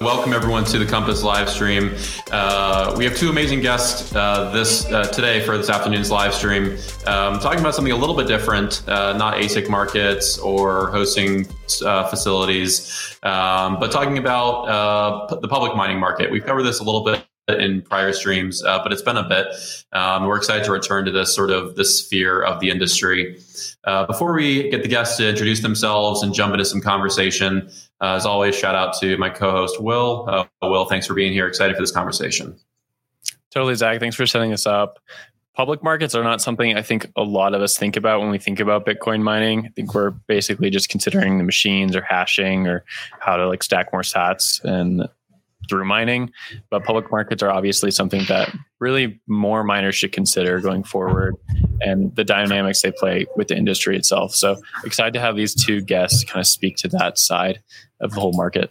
Welcome everyone to the Compass live stream. Uh, we have two amazing guests uh, this uh, today for this afternoon's live stream, um, talking about something a little bit different, uh, not ASIC markets or hosting uh, facilities, um, but talking about uh, the public mining market. We've covered this a little bit in prior streams, uh, but it's been a bit. Um, we're excited to return to this sort of this sphere of the industry. Uh, before we get the guests to introduce themselves and jump into some conversation, uh, as always, shout out to my co-host Will. Uh, Will, thanks for being here. Excited for this conversation. Totally, Zach. Thanks for setting us up. Public markets are not something I think a lot of us think about when we think about Bitcoin mining. I think we're basically just considering the machines or hashing or how to like stack more sats and through mining. But public markets are obviously something that really more miners should consider going forward and the dynamics they play with the industry itself. So excited to have these two guests kind of speak to that side of the whole market.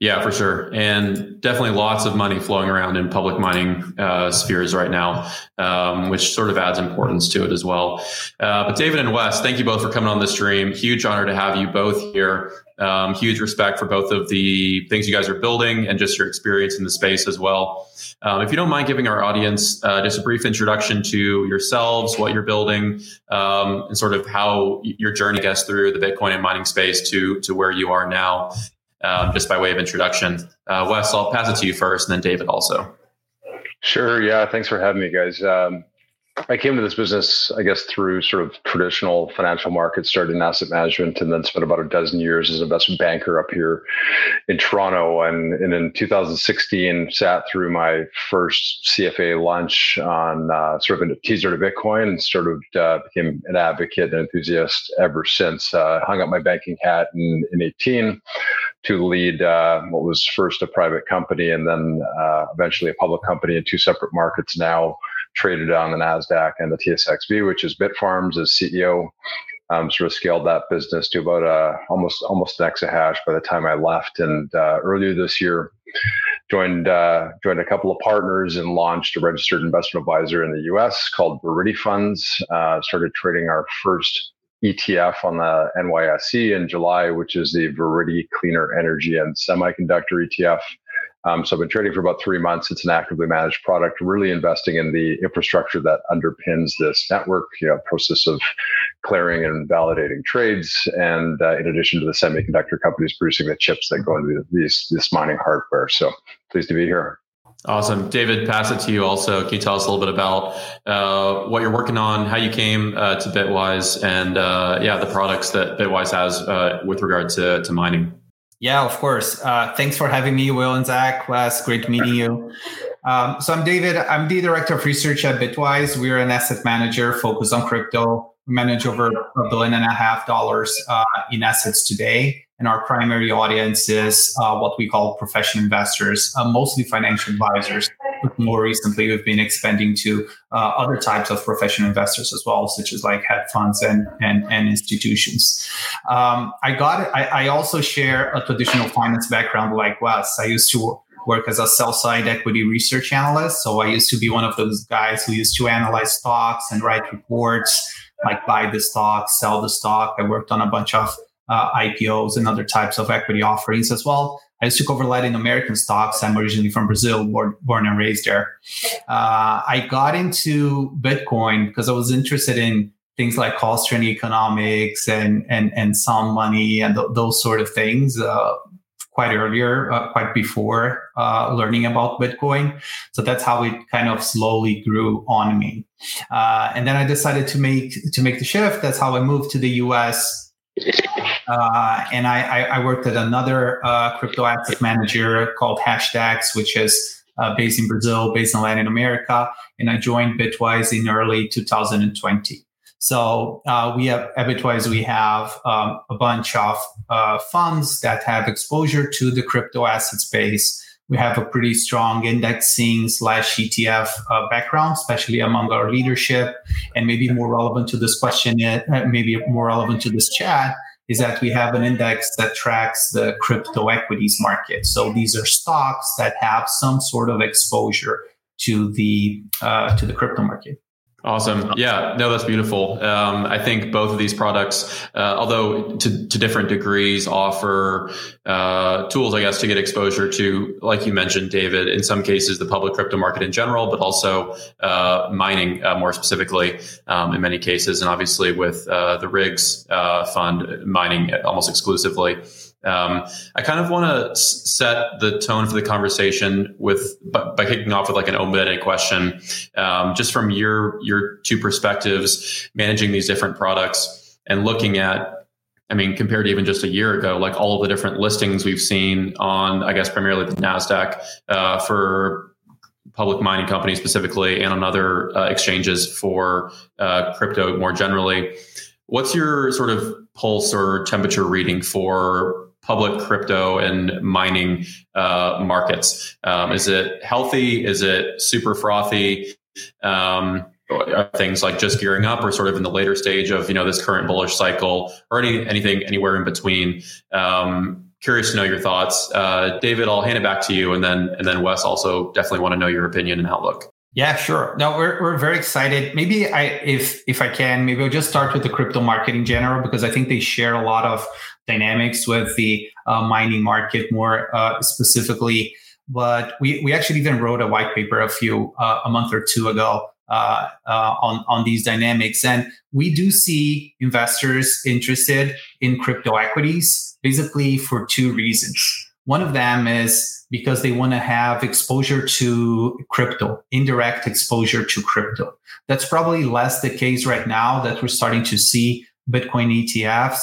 Yeah, for sure. And definitely lots of money flowing around in public mining uh, spheres right now, um, which sort of adds importance to it as well. Uh, but David and Wes, thank you both for coming on the stream. Huge honor to have you both here. Um, huge respect for both of the things you guys are building and just your experience in the space as well. Um, if you don't mind giving our audience uh, just a brief introduction to yourselves, what you're building, um, and sort of how your journey gets through the Bitcoin and mining space to to where you are now, um, just by way of introduction. Uh, Wes, I'll pass it to you first, and then David also. Sure. Yeah. Thanks for having me, guys. Um, I came to this business, I guess, through sort of traditional financial markets, started in asset management, and then spent about a dozen years as an investment banker up here in Toronto. And, and in 2016, sat through my first CFA lunch on uh, sort of a teaser to Bitcoin and sort of uh, became an advocate and enthusiast ever since. Uh, hung up my banking hat in, in 18 to lead uh, what was first a private company and then uh, eventually a public company in two separate markets now traded on the NASDAQ and the TSXV, which is Bitfarms as CEO. Um, sort of scaled that business to about uh, almost almost an exahash by the time I left. And uh, earlier this year, joined uh, joined a couple of partners and launched a registered investment advisor in the U.S. called Viridi Funds. Uh, started trading our first ETF on the NYSE in July, which is the Verity Cleaner Energy and Semiconductor ETF. Um, so I've been trading for about three months. It's an actively managed product, really investing in the infrastructure that underpins this network, you know, process of clearing and validating trades. And uh, in addition to the semiconductor companies producing the chips that go into these, this mining hardware. So pleased to be here. Awesome. David, pass it to you also. Can you tell us a little bit about uh, what you're working on, how you came uh, to Bitwise, and uh, yeah, the products that Bitwise has uh, with regard to, to mining? Yeah, of course. Uh, thanks for having me, Will and Zach. Was great meeting you. Um, so I'm David. I'm the director of research at Bitwise. We're an asset manager focused on crypto. We manage over a billion and a half dollars uh, in assets today, and our primary audience is uh, what we call professional investors, uh, mostly financial advisors more recently, we've been expanding to uh, other types of professional investors as well, such as like hedge funds and and, and institutions. Um, I got I, I also share a traditional finance background like Wes. I used to work as a sell side equity research analyst. So I used to be one of those guys who used to analyze stocks and write reports, like buy the stock, sell the stock. I worked on a bunch of uh, IPOs and other types of equity offerings as well. I used to cover Latin American stocks. I'm originally from Brazil, born, and raised there. Uh, I got into Bitcoin because I was interested in things like Austrian economics and and and some money and th- those sort of things. Uh, quite earlier, uh, quite before uh, learning about Bitcoin. So that's how it kind of slowly grew on me. Uh, and then I decided to make to make the shift. That's how I moved to the U.S. Uh, and I, I, worked at another uh, crypto asset manager called Hashdex, which is uh, based in Brazil, based in Latin America. And I joined Bitwise in early 2020. So uh, we have at Bitwise, we have um, a bunch of uh, funds that have exposure to the crypto asset space we have a pretty strong indexing slash ETF uh, background, especially among our leadership. And maybe more relevant to this question, uh, maybe more relevant to this chat, is that we have an index that tracks the crypto equities market. So these are stocks that have some sort of exposure to the uh, to the crypto market. Awesome. Yeah, no, that's beautiful. Um, I think both of these products, uh, although to, to, different degrees, offer uh, tools, I guess, to get exposure to, like you mentioned, David, in some cases, the public crypto market in general, but also uh, mining uh, more specifically um, in many cases. And obviously, with uh, the RIGZ uh, fund, mining almost exclusively. Um, I kind of want to set the tone for the conversation with by, by kicking off with like an open-ended question, um, just from your your two perspectives, managing these different products and looking at. I mean, compared to even just a year ago, like all of the different listings we've seen on, I guess, primarily the Nasdaq uh, for public mining companies specifically, and on other uh, exchanges for uh, crypto more generally. What's your sort of pulse or temperature reading for public crypto and mining uh, markets? Um, is it healthy? Is it super frothy? Um, are things like just gearing up or sort of in the later stage of you know this current bullish cycle or any anything anywhere in between um, curious to know your thoughts uh, david i'll hand it back to you and then and then wes also definitely want to know your opinion and outlook yeah, sure. No, we're, we're very excited. Maybe I, if if I can, maybe I'll just start with the crypto market in general because I think they share a lot of dynamics with the uh, mining market more uh, specifically. But we, we actually even wrote a white paper a few uh, a month or two ago uh, uh, on on these dynamics, and we do see investors interested in crypto equities basically for two reasons. One of them is because they want to have exposure to crypto, indirect exposure to crypto. That's probably less the case right now that we're starting to see Bitcoin ETFs,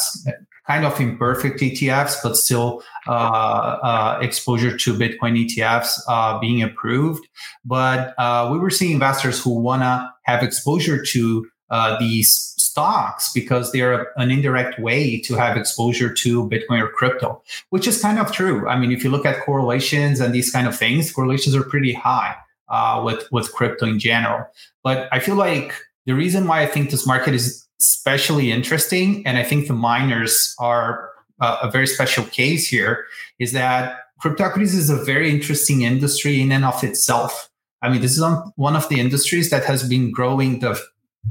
kind of imperfect ETFs, but still uh, uh, exposure to Bitcoin ETFs uh, being approved. But uh, we were seeing investors who want to have exposure to uh, these stocks because they're an indirect way to have exposure to Bitcoin or crypto, which is kind of true. I mean, if you look at correlations and these kind of things, correlations are pretty high uh, with with crypto in general. But I feel like the reason why I think this market is especially interesting, and I think the miners are uh, a very special case here, is that crypto equities is a very interesting industry in and of itself. I mean, this is one of the industries that has been growing the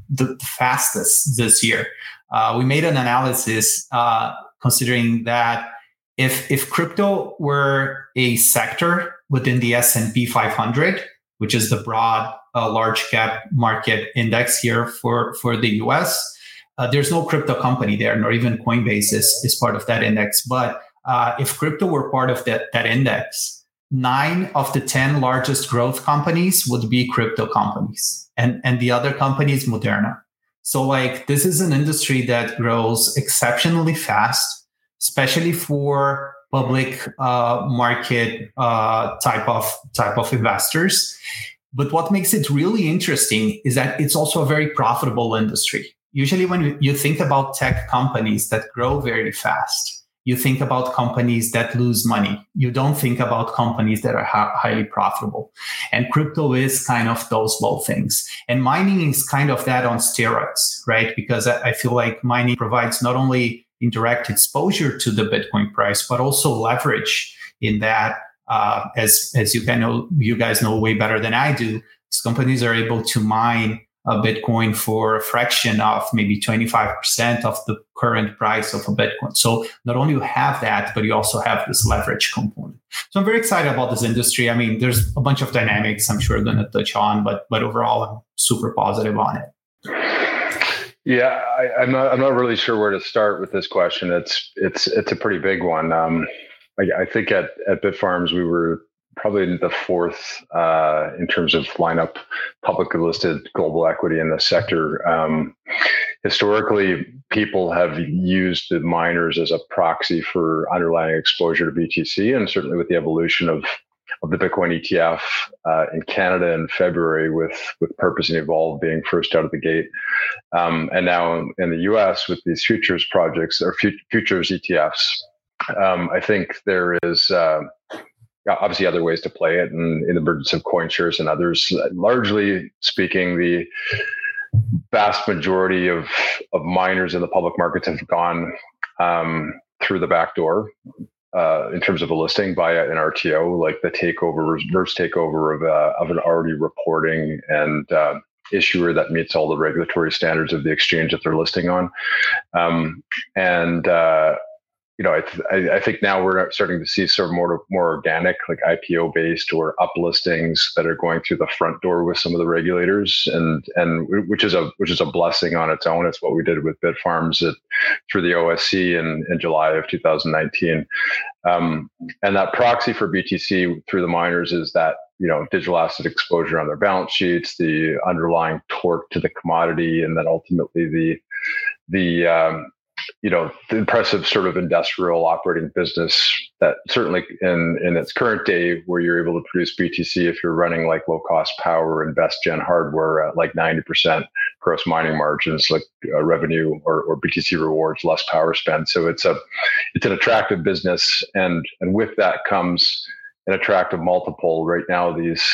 the fastest this year. Uh, we made an analysis uh, considering that if if crypto were a sector within the S&P 500, which is the broad uh, large cap market index here for for the US, uh, there's no crypto company there, nor even Coinbase is, is part of that index. But uh, if crypto were part of that that index, nine of the 10 largest growth companies would be crypto companies and, and the other company is Moderna. So like this is an industry that grows exceptionally fast, especially for public uh, market uh, type of type of investors. But what makes it really interesting is that it's also a very profitable industry. Usually, when you think about tech companies that grow very fast, you think about companies that lose money. You don't think about companies that are ha- highly profitable. And crypto is kind of those both things. And mining is kind of that on steroids, right? Because I, feel like mining provides not only indirect exposure to the Bitcoin price, but also leverage in that. Uh, as as you know, you guys know way better than I do. These companies are able to mine a Bitcoin for a fraction of maybe 25% of the current price of a Bitcoin. So not only you have that, but you also have this leverage component. So I'm very excited about this industry. I mean, there's a bunch of dynamics I'm sure going to touch on, but but overall, I'm super positive on it. Yeah, I, am not. I'm not really sure where to start with this question. It's it's it's a pretty big one. Um, I, I think at at Bitfarms we were probably the fourth uh, in terms of lineup publicly listed global equity in the sector. Um, historically, people have used the miners as a proxy for underlying exposure to BTC, and certainly with the evolution of of the Bitcoin ETF uh, in Canada in February, with with Purpose and Evolve being first out of the gate, um, and now in the US with these futures projects or futures ETFs. Um, I think there is uh, obviously other ways to play it and in the emergence of CoinShares and others. Largely speaking, the vast majority of, of miners in the public markets have gone um, through the back door uh, in terms of a listing via an RTO, like the takeover, reverse takeover of, uh, of an already reporting and uh, issuer that meets all the regulatory standards of the exchange that they're listing on. Um, and uh, you know, I, I, think now we're starting to see sort of more more organic, like IPO based or uplistings that are going through the front door with some of the regulators, and and which is a which is a blessing on its own. It's what we did with Bitfarms at, through the OSC in, in July of 2019, um, and that proxy for BTC through the miners is that you know digital asset exposure on their balance sheets, the underlying torque to the commodity, and then ultimately the the um, you know the impressive sort of industrial operating business that certainly in in its current day where you're able to produce BTC if you're running like low cost power and best gen hardware at like 90% gross mining margins like uh, revenue or, or BTC rewards less power spend so it's a it's an attractive business and and with that comes an attractive multiple right now these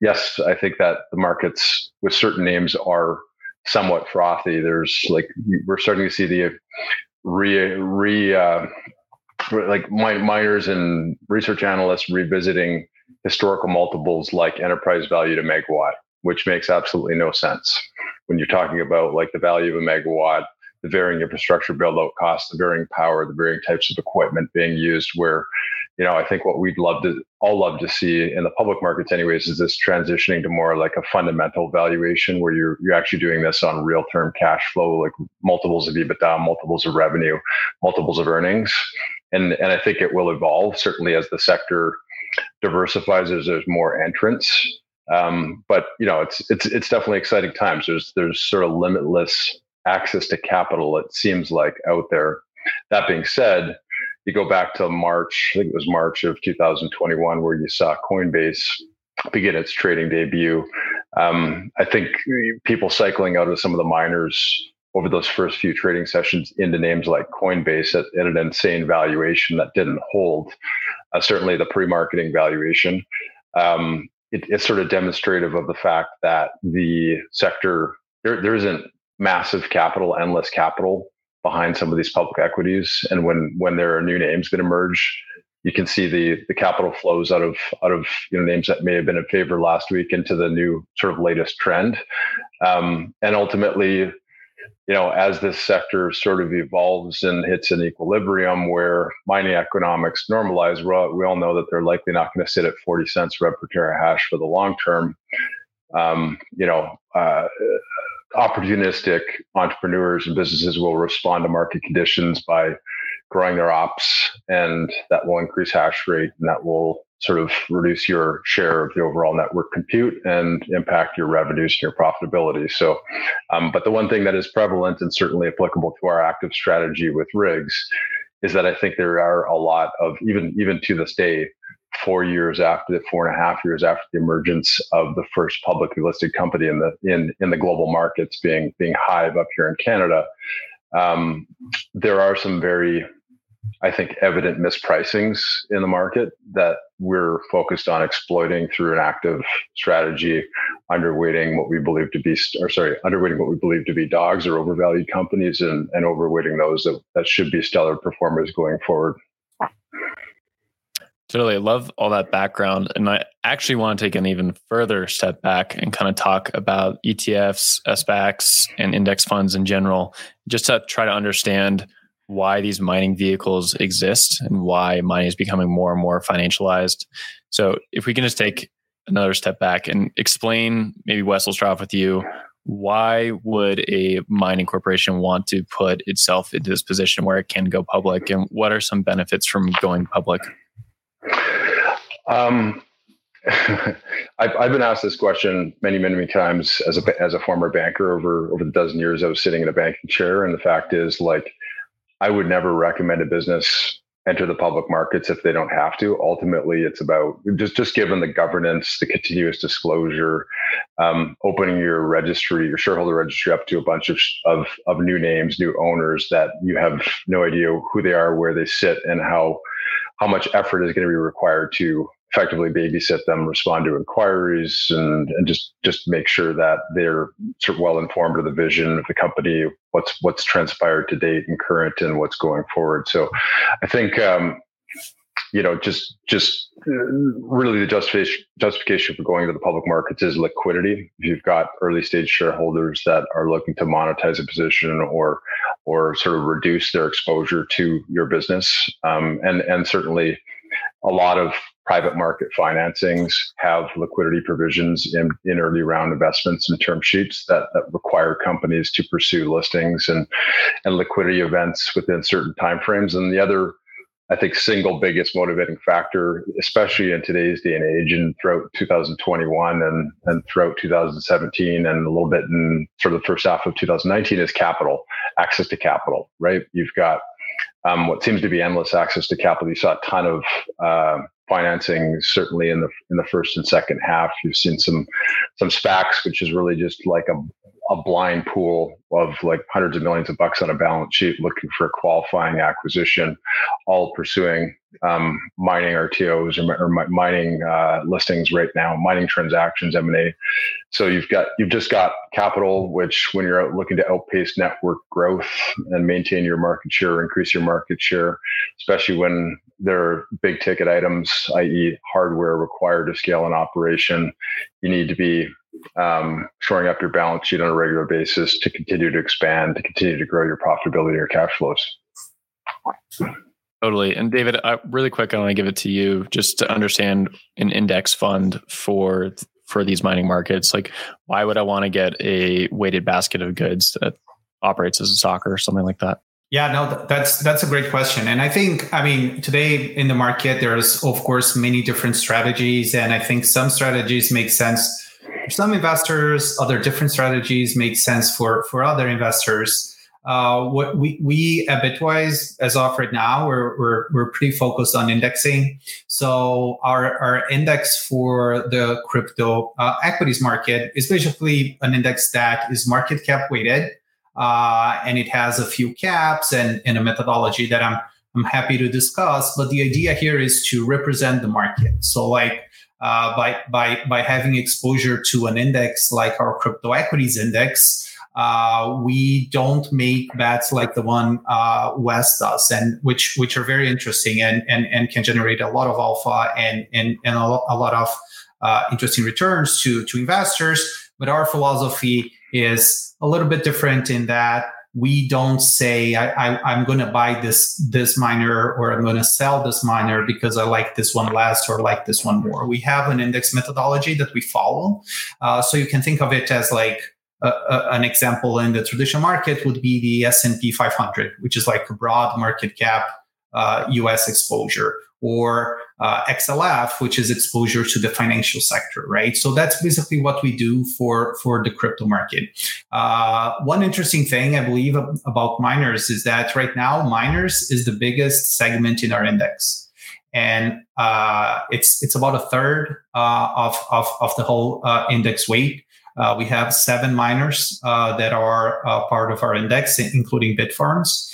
yes I think that the markets with certain names are somewhat frothy. There's like we're starting to see the re re uh, like miners and research analysts revisiting historical multiples like enterprise value to megawatt, which makes absolutely no sense when you're talking about like the value of a megawatt, the varying infrastructure build out costs, the varying power, the varying types of equipment being used, where you know, I think what we'd love to all love to see in the public markets, anyways, is this transitioning to more like a fundamental valuation where you're you're actually doing this on real term cash flow, like multiples of EBITDA, multiples of revenue, multiples of earnings, and and I think it will evolve certainly as the sector diversifies as there's more entrants. Um, but you know, it's it's it's definitely exciting times. There's there's sort of limitless access to capital. It seems like out there. That being said you go back to March, I think it was March of 2021, where you saw Coinbase begin its trading debut. Um, I think people cycling out of some of the miners over those first few trading sessions into names like Coinbase at, at an insane valuation that didn't hold. Uh, certainly, the pre-marketing valuation. Um, it, it's sort of demonstrative of the fact that the sector there, there isn't massive capital, endless capital behind some of these public equities. And when when there are new names that emerge, you can see the the capital flows out of out of you know names that may have been in favor last week into the new sort of latest trend. Um, and ultimately, you know, as this sector sort of evolves and hits an equilibrium where mining economics normalize, we all know that they're likely not going to sit at 40 cents rev per terahash for the long term. Um, you know, uh, opportunistic entrepreneurs and businesses will respond to market conditions by growing their ops and that will increase hash rate and that will sort of reduce your share of the overall network compute and impact your revenues and your profitability. So um, but the one thing that is prevalent and certainly applicable to our active strategy with rigs is that i think there are a lot of even even to this day four years after the four and a half years after the emergence of the first publicly listed company in the in in the global markets being being Hive up here in Canada, um, there are some very I think evident mispricings in the market that we're focused on exploiting through an active strategy, underweighting what we believe to be, or sorry, underweighting what we believe to be dogs or overvalued companies, and, and overweighting those that, that should be stellar performers going forward. Totally. I love all that background. And I actually want to take an even further step back and kind of talk about ETFs, SPACs, and index funds in general, just to try to understand why these mining vehicles exist and why mining is becoming more and more financialized. So, if we can just take another step back and explain, maybe Wes will start off with you. Why would a mining corporation want to put itself into this position where it can go public? And what are some benefits from going public? Um, I've, I've been asked this question many, many, many times as a as a former banker over over the dozen years I was sitting in a banking chair, and the fact is, like, I would never recommend a business enter the public markets if they don't have to. Ultimately, it's about just just given the governance, the continuous disclosure, um, opening your registry, your shareholder registry up to a bunch of, of of new names, new owners that you have no idea who they are, where they sit, and how how much effort is going to be required to effectively babysit them, respond to inquiries, and, and just just make sure that they're sort of well informed of the vision of the company, what's what's transpired to date and current, and what's going forward. So, I think um, you know, just just really the justification justification for going to the public markets is liquidity. If you've got early stage shareholders that are looking to monetize a position or or sort of reduce their exposure to your business, um, and and certainly a lot of private market financings have liquidity provisions in, in early round investments and term sheets that, that require companies to pursue listings and, and liquidity events within certain timeframes. And the other I think single biggest motivating factor, especially in today's day and age, and throughout 2021 and and throughout 2017 and a little bit in sort of the first half of 2019, is capital, access to capital. Right, you've got um, what seems to be endless access to capital. You saw a ton of uh, financing, certainly in the in the first and second half. You've seen some some SPACs, which is really just like a a blind pool of like hundreds of millions of bucks on a balance sheet looking for a qualifying acquisition, all pursuing um, mining RTOs or, or mining uh, listings right now, mining transactions, M&A. So you've got you've just got capital, which when you're out looking to outpace network growth and maintain your market share, increase your market share, especially when there are big ticket items, i.e., hardware required to scale an operation, you need to be um, shoring up your balance sheet on a regular basis to continue to expand, to continue to grow your profitability or cash flows. Totally. And David, uh, really quick, I want to give it to you just to understand an index fund for for these mining markets. Like, why would I want to get a weighted basket of goods that operates as a stock or something like that? Yeah, no, that's that's a great question, and I think I mean today in the market there's of course many different strategies, and I think some strategies make sense some investors, other different strategies make sense for for other investors. Uh, what we we at Bitwise as of right now we're we're we're pretty focused on indexing. So our our index for the crypto uh, equities market is basically an index that is market cap weighted uh, and it has a few caps and, and a methodology that I'm I'm happy to discuss. But the idea here is to represent the market. So like uh, by by by having exposure to an index like our crypto equities index. Uh, we don't make bets like the one uh, Wes does, and which which are very interesting and and, and can generate a lot of alpha and and, and a, lot, a lot of uh, interesting returns to to investors. But our philosophy is a little bit different in that we don't say I, I, am going to buy this this miner or I'm going to sell this miner because I like this one less or like this one more. We have an index methodology that we follow, uh, so you can think of it as like a, a, an example in the traditional market would be the S&P 500, which is like a broad market cap uh, U.S. exposure or uh, XLF, which is exposure to the financial sector, right? So that's basically what we do for for the crypto market. Uh, one interesting thing I believe about miners is that right now miners is the biggest segment in our index. And uh, it's it's about a third uh, of, of, of the whole uh, index weight. Uh, we have seven miners uh, that are uh, part of our index, including Bitfarms,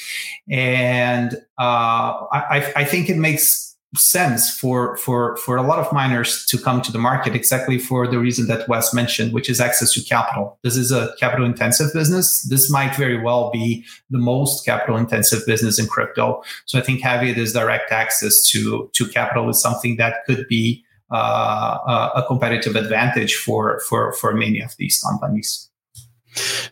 and I, I, think it makes sense for for for a lot of miners to come to the market exactly for the reason that Wes mentioned, which is access to capital. This is a capital intensive business. This might very well be the most capital intensive business in crypto. So I think having this direct access to to capital is something that could be uh, a competitive advantage for for for many of these companies.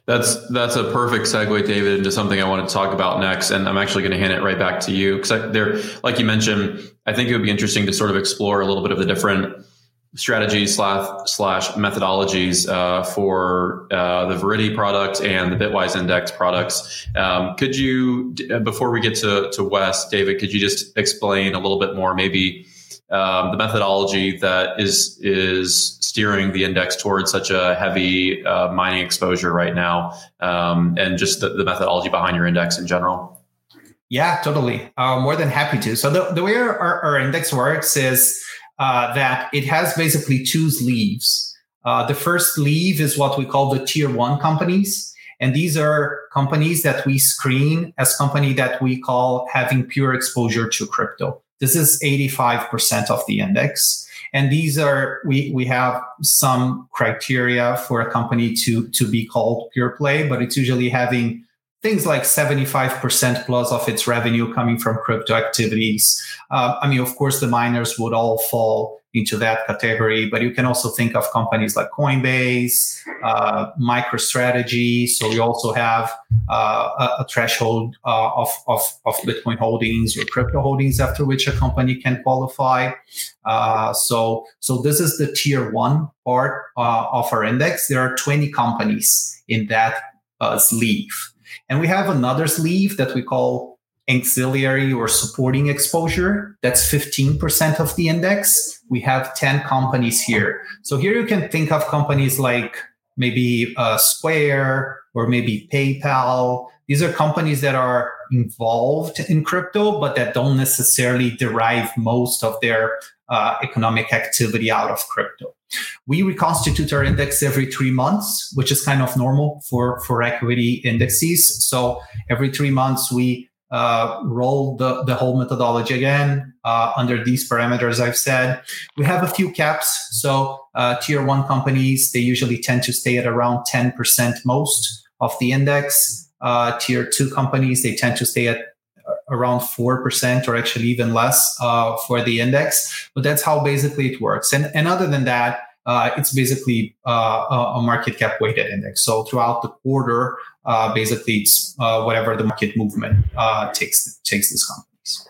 That's that's a perfect segue, David, into something I want to talk about next, and I'm actually going to hand it right back to you because there, like you mentioned, I think it would be interesting to sort of explore a little bit of the different strategies slash slash methodologies uh, for uh, the Viridi product and the Bitwise Index products. Um, could you, before we get to to Wes, David, could you just explain a little bit more, maybe? um, the methodology that is is steering the index towards such a heavy uh, mining exposure right now, um, and just the, the, methodology behind your index in general. Yeah, totally. Uh, more than happy to. So the, the way our, our index works is uh, that it has basically two sleeves. Uh, the first sleeve is what we call the tier one companies. And these are companies that we screen as company that we call having pure exposure to crypto. This is 85% of the index. And these are, we, we have some criteria for a company to, to be called pure play, but it's usually having things like 75% plus of its revenue coming from crypto activities. Uh, I mean, of course, the miners would all fall into that category, but you can also think of companies like Coinbase, uh, MicroStrategy. So we also have uh, a, a, threshold uh, of, of, of, Bitcoin holdings or crypto holdings after which a company can qualify. Uh, so, so this is the tier one part uh, of our index. There are 20 companies in that sleeve. And we have another sleeve that we call auxiliary or supporting exposure. That's 15% of the index. We have 10 companies here. So here you can think of companies like maybe uh, Square or maybe PayPal. These are companies that are involved in crypto, but that don't necessarily derive most of their uh, economic activity out of crypto. We reconstitute our index every three months, which is kind of normal for, for equity indexes. So every three months, we uh, roll the, the whole methodology again uh, under these parameters I've said. We have a few caps. So uh, tier one companies, they usually tend to stay at around 10% most of the index. Uh, tier two companies, they tend to stay at around 4% or actually even less uh, for the index. But that's how basically it works. And, and other than that, uh, it's basically uh, a market cap weighted index. So throughout the quarter, uh, basically it's uh, whatever the market movement uh, takes takes these companies.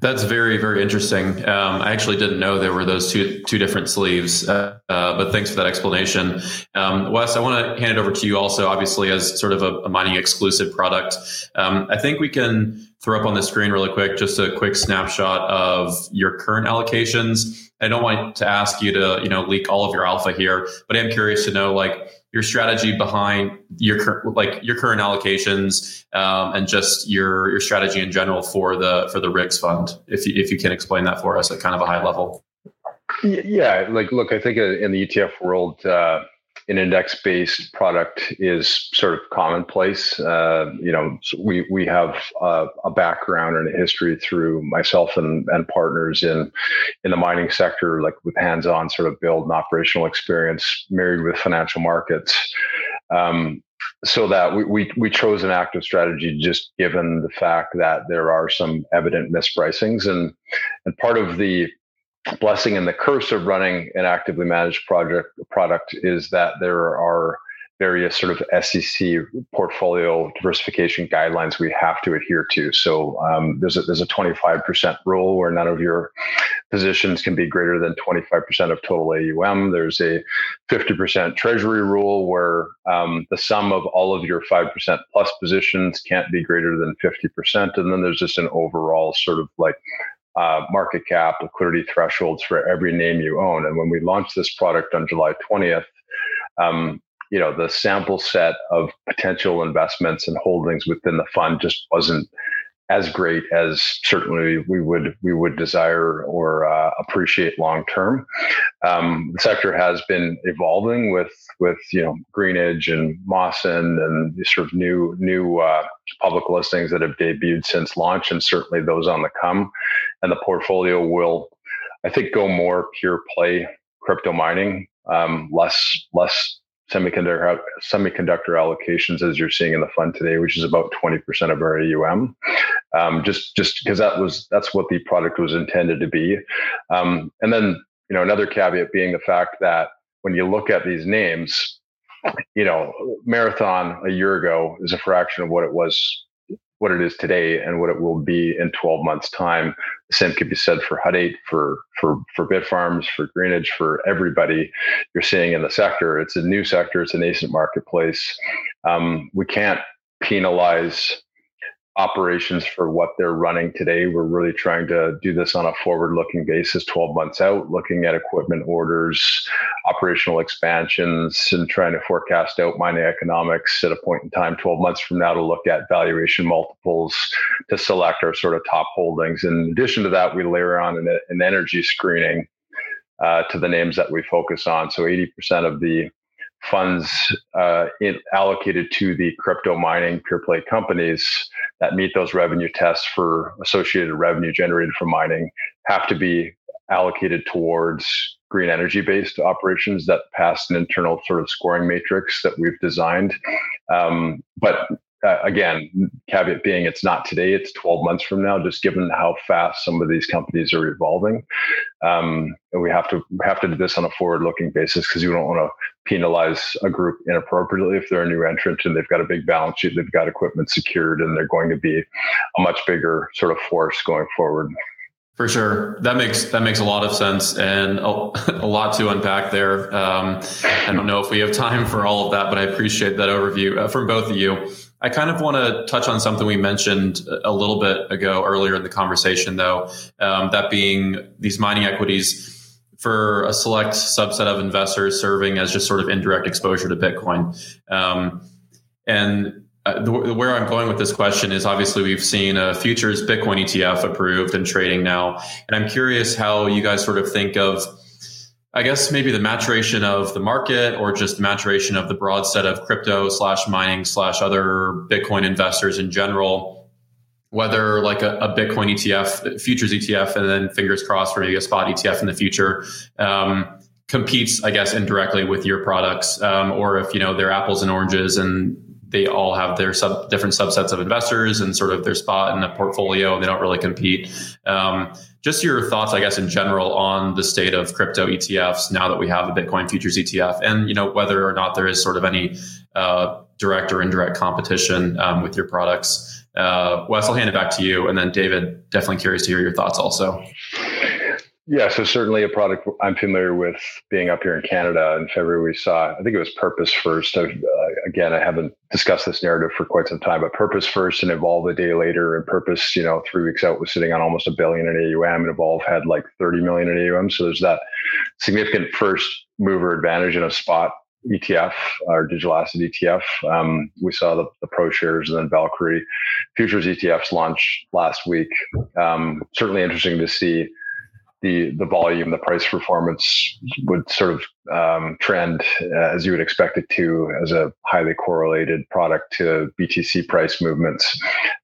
That's very, very interesting. Um, I actually didn't know there were those two two different sleeves, uh, but thanks for that explanation. Um, Wes, I want to hand it over to you also, obviously, as sort of a, a mining exclusive product. Um, I think we can throw up on the screen really quick just a quick snapshot of your current allocations. I don't want to ask you to, you know, leak all of your alpha here, but I'm curious to know, like, your strategy behind your like your current allocations um, and just your your strategy in general for the for the RIGZ fund. If you, if you can explain that for us at kind of a high level. Yeah, like look, I think in the ETF world, uh, an index-based product is sort of commonplace. Uh, you know, we we have a, a, background and a history through myself and, and partners in in the mining sector, like with hands-on sort of build and operational experience, married with financial markets. Um, so that we, we, we chose an active strategy just given the fact that there are some evident mispricings and and part of the blessing and the curse of running an actively managed project product is that there are various sort of SEC portfolio diversification guidelines we have to adhere to. So um, there's a there's a 25% rule where none of your positions can be greater than 25% of total AUM. There's a 50% treasury rule where um, the sum of all of your 5% plus positions can't be greater than 50%. And then there's just an overall sort of like uh, market cap, liquidity thresholds for every name you own. And when we launched this product on July 20th, um, you know, the sample set of potential investments and holdings within the fund just wasn't as great as certainly we would we would desire or uh, appreciate long term. Um, the sector has been evolving with with you know Greenidge and Mawson and sort of new new uh, public listings that have debuted since launch, and certainly those on the come. And the portfolio will, I think, go more pure play crypto mining, um, less less semiconductor semiconductor allocations as you're seeing in the fund today, which is about 20% of our AUM. Um, just just because that was that's what the product was intended to be. Um, and then you know another caveat being the fact that when you look at these names, you know, Marathon a year ago is a fraction of what it was what it is today and what it will be in 12 months time. The same could be said for Hut 8, for, for, for Bitfarms for Greenidge, for everybody you're seeing in the sector. It's a new sector. It's a nascent marketplace. Um, we can't penalize operations for what they're running today. We're really trying to do this on a forward looking basis, 12 months out, looking at equipment orders, operational expansions, and trying to forecast out mining economics at a point in time, 12 months from now, to look at valuation multiples to select our sort of top holdings. In addition to that, we layer on an, an energy screening. Uh, to the names that we focus on. So 80% of the funds uh, allocated to the crypto mining pure play companies that meet those revenue tests for associated revenue generated from mining have to be allocated towards green energy based operations that pass an internal sort of scoring matrix that we've designed. Um, but uh, again, caveat being it's not today, it's 12 months from now, just given how fast some of these companies are evolving. Um, we have to we have to do this on a forward looking basis because you don't want to penalize a group inappropriately if they're a new entrant and they've got a big balance sheet, they've got equipment secured, and they're going to be a much bigger sort of force going forward. For sure, that makes that makes a lot of sense and a, a lot to unpack there. Um, I don't know if we have time for all of that, but I appreciate that overview uh, from both of you. I kind of want to touch on something we mentioned a little bit ago earlier in the conversation, though, um, that being these mining equities for a select subset of investors serving as just sort of indirect exposure to Bitcoin. Um, and uh, the, where I'm going with this question is obviously we've seen a futures Bitcoin ETF approved and trading now. And I'm curious how you guys sort of think of I guess maybe the maturation of the market or just the maturation of the broad set of crypto slash mining slash other Bitcoin investors in general, whether like a, a, Bitcoin ETF, futures ETF, and then fingers crossed for maybe a spot ETF in the future, um, competes, I guess, indirectly with your products, um, or if you know they're apples and oranges and they all have their sub, different subsets of investors and sort of their spot in the portfolio and they don't really compete. Um, just your thoughts, I guess, in general on the state of crypto ETFs now that we have a Bitcoin futures ETF and, you know, whether or not there is sort of any uh, direct or indirect competition um, with your products. Uh, Wes, I'll hand it back to you. And then David, definitely curious to hear your thoughts also. Yeah, so certainly a product I'm familiar with being up here in Canada. In February, we saw, I think it was Purpose First. Uh, again, I haven't discussed this narrative for quite some time, but Purpose First and Evolve a day later. And Purpose, you know, three weeks out was sitting on almost a billion in AUM, and Evolve had like 30 million in AUM. So there's that significant first mover advantage in a spot ETF our digital asset ETF. Um, we saw the, the ProShares and then Valkyrie futures ETFs launch last week. Um, certainly interesting to see the the volume, the price performance would sort of um, trend uh, as you would expect it to, as a highly correlated product to BTC price movements.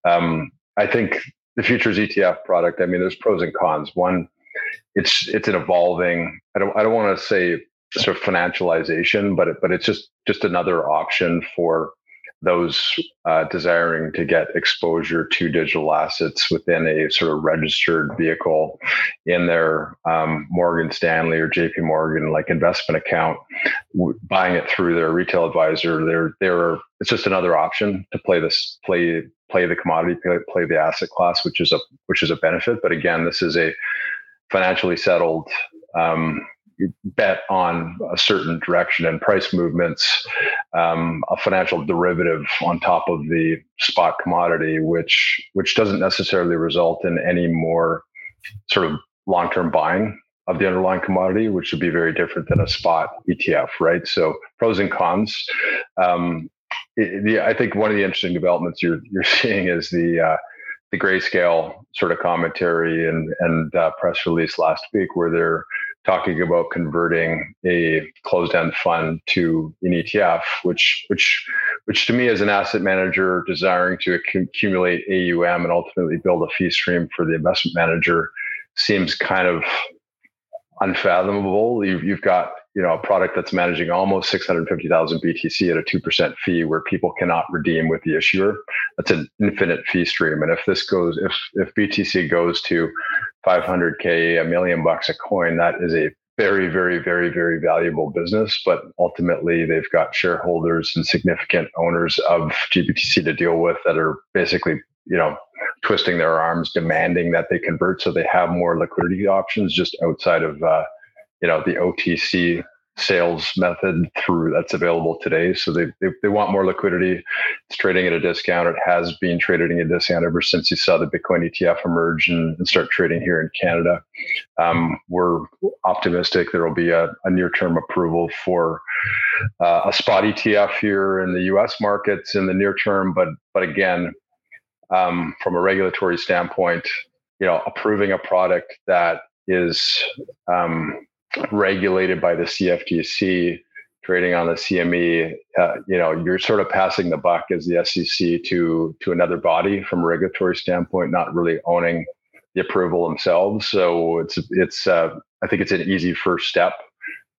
Um, I think the futures ETF product. I mean, there's pros and cons. One, it's it's an evolving. I don't I don't want to say sort of financialization, but it, but it's just just another option for those uh, desiring to get exposure to digital assets within a sort of registered vehicle in their um, Morgan Stanley or JP Morgan like investment account, w- buying it through their retail advisor. They're, they're, it's just another option to play this, play, play the commodity, play, play the asset class, which is a, which is a benefit. But again, this is a financially settled, um, bet on a certain direction and price movements, um, a financial derivative on top of the spot commodity, which which doesn't necessarily result in any more sort of long term buying of the underlying commodity, which would be very different than a spot ETF, right? So pros and cons. Um, the, I think one of the interesting developments you're you're seeing is the uh, the Grayscale sort of commentary and and uh, press release last week where they're talking about converting a closed-end fund to an ETF, which which which to me as an asset manager desiring to accumulate AUM and ultimately build a fee stream for the investment manager seems kind of unfathomable. You've, you've got you know a product that's managing almost 650,000 BTC at a 2% fee where people cannot redeem with the issuer. That's an infinite fee stream. And if this goes, if if BTC goes to 500k, a million bucks a coin, that is a very, very, very, very valuable business. But ultimately, they've got shareholders and significant owners of GBTC to deal with that are basically, you know, twisting their arms, demanding that they convert so they have more liquidity options just outside of, uh, you know, the OTC sales method through that's available today. So they, they, they want more liquidity. It's trading at a discount. It has been trading at a discount ever since you saw the Bitcoin ETF emerge and, and start trading here in Canada. Um, we're optimistic there will be a, a near term approval for uh, a spot ETF here in the U.S. markets in the near term. But but again, um, from a regulatory standpoint, you know, approving a product that is um, regulated by the CFTC, trading on the CME, uh, you know, you're sort of passing the buck as the SEC to to another body from a regulatory standpoint, not really owning the approval themselves. So it's it's uh, I think it's an easy first step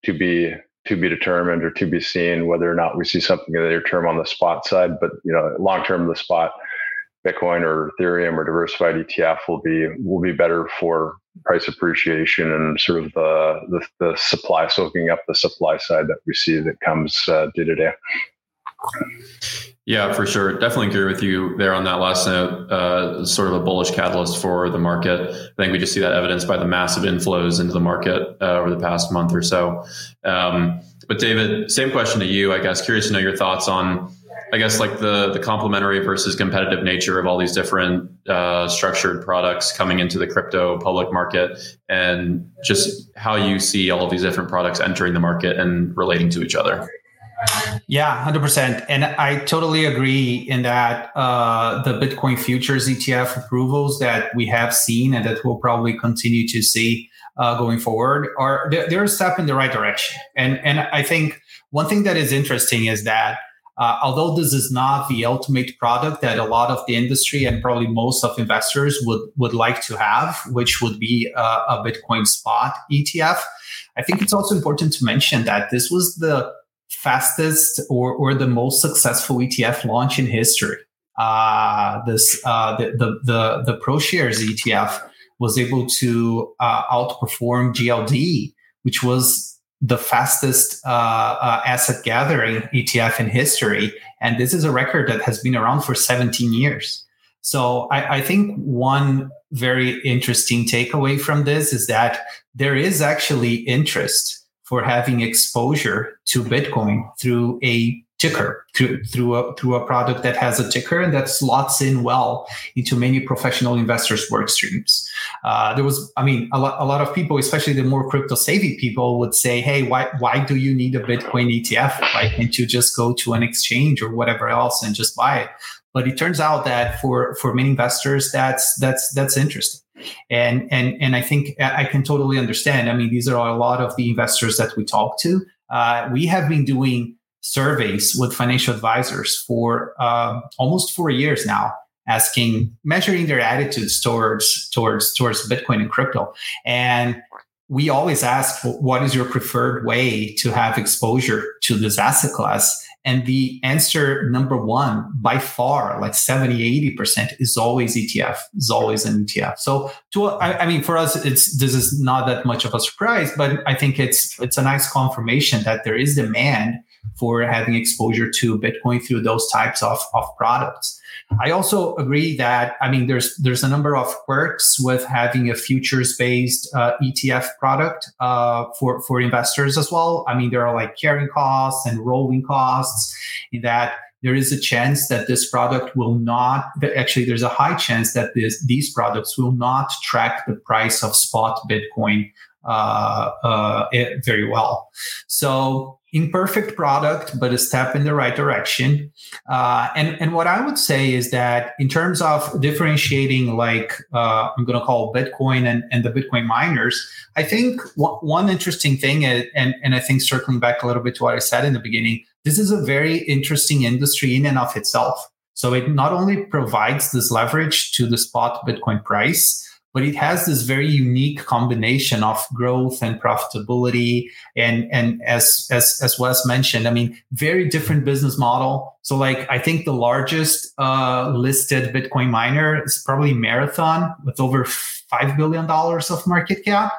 to be to be determined or to be seen whether or not we see something in the near term on the spot side. But you know, long term, the spot Bitcoin or Ethereum or diversified ETF will be will be better for price appreciation and sort of the the, the supply soaking up the supply side that we see that comes uh, day to day. Yeah, for sure. Definitely agree with you there on that last note. Uh, sort of a bullish catalyst for the market. I think we just see that evidence by the massive inflows into the market uh, over the past month or so. Um, but David, same question to you. I guess curious to know your thoughts on, I guess like the the complementary versus competitive nature of all these different uh, structured products coming into the crypto public market, and just how you see all of these different products entering the market and relating to each other. Yeah, 100%. And I totally agree in that uh, the Bitcoin futures ETF approvals that we have seen and that we'll probably continue to see uh, going forward are they're, they're, a step in the right direction. And, and I think one thing that is interesting is that uh, although this is not the ultimate product that a lot of the industry and probably most of investors would, would like to have, which would be a, a Bitcoin spot ETF, I think it's also important to mention that this was the fastest or, or the most successful ETF launch in history. Uh, this uh, the, the the the ProShares ETF was able to uh, outperform GLD, which was the fastest uh, uh, asset gathering ETF in history, and this is a record that has been around for 17 years. So I, I think one very interesting takeaway from this is that there is actually interest for having exposure to Bitcoin through a ticker through through a through a product that has a ticker and that slots in well into many professional investors work streams uh, there was i mean a lot, a lot of people especially the more crypto savvy people would say hey why why do you need a bitcoin etf why can't you just go to an exchange or whatever else and just buy it but it turns out that for for many investors that's that's that's interesting and and and I think I can totally understand. I mean, these are a lot of the investors that we talk to. Uh, we have been doing surveys with financial advisors for uh, almost four years now, asking, measuring their attitudes towards towards towards Bitcoin and crypto, and we always ask, what is your preferred way to have exposure to this asset class? And the answer number one by far, like 70, 80% is always ETF, is always an ETF. So to, I, I, mean, for us, it's, this is not that much of a surprise, but I think it's, it's a nice confirmation that there is demand for having exposure to Bitcoin through those types of, of products. I also agree that I mean there's there's a number of quirks with having a futures based uh, ETF product uh, for for investors as well. I mean there are like carrying costs and rolling costs in that there is a chance that this product will not actually there's a high chance that this, these products will not track the price of spot bitcoin uh, uh, very well so imperfect product, but a step in the right direction. Uh, and and what I would say is that in terms of differentiating, like uh, I'm going to call Bitcoin and, and the Bitcoin miners, I think w- one interesting thing, is, and and I think circling back a little bit to what I said in the beginning, this is a very interesting industry in and of itself. So it not only provides this leverage to the spot Bitcoin price, but it has this very unique combination of growth and profitability and and as as as Wes mentioned i mean very different business model. So like i think the largest uh, listed bitcoin miner is probably marathon with over 5 billion dollars of market cap.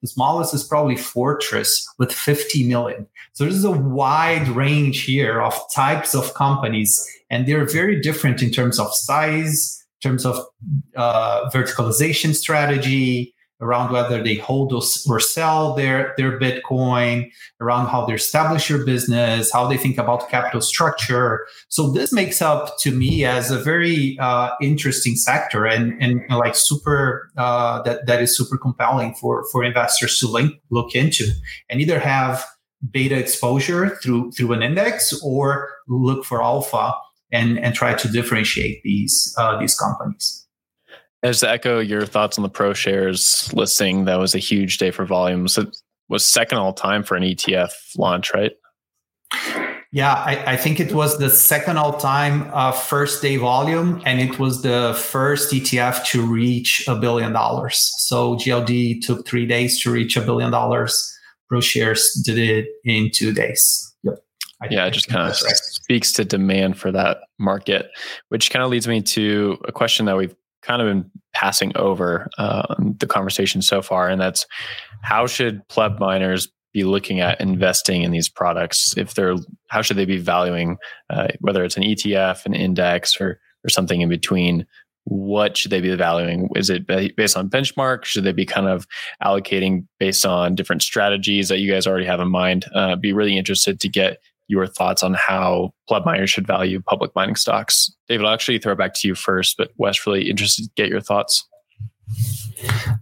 The smallest is probably fortress with 50 million. So there's a wide range here of types of companies and they're very different in terms of size terms of uh, verticalization strategy, around whether they hold or sell their, their Bitcoin, around how they establish your business, how they think about capital structure. So this makes up to me as a very uh, interesting sector and, and like super, uh, that, that is super compelling for, for investors to link, look into and either have beta exposure through, through an index or look for alpha and and try to differentiate these uh, these companies. As to echo your thoughts on the ProShares listing, that was a huge day for volumes. It was second all time for an ETF launch, right? Yeah, I, I think it was the second all time uh, first day volume, and it was the first ETF to reach a billion dollars. So GLD took three days to reach a billion dollars. ProShares did it in two days. Yep. I yeah, it just kind of right. speaks to demand for that market, which kind of leads me to a question that we've kind of been passing over uh, the conversation so far, and that's how should pleb miners be looking at investing in these products? If they're, how should they be valuing uh, whether it's an ETF, an index, or or something in between? What should they be valuing? Is it based on benchmark? Should they be kind of allocating based on different strategies that you guys already have in mind? Uh, be really interested to get your thoughts on how pleb miners should value public mining stocks. David, I'll actually throw it back to you first, but Wes, really interested to get your thoughts.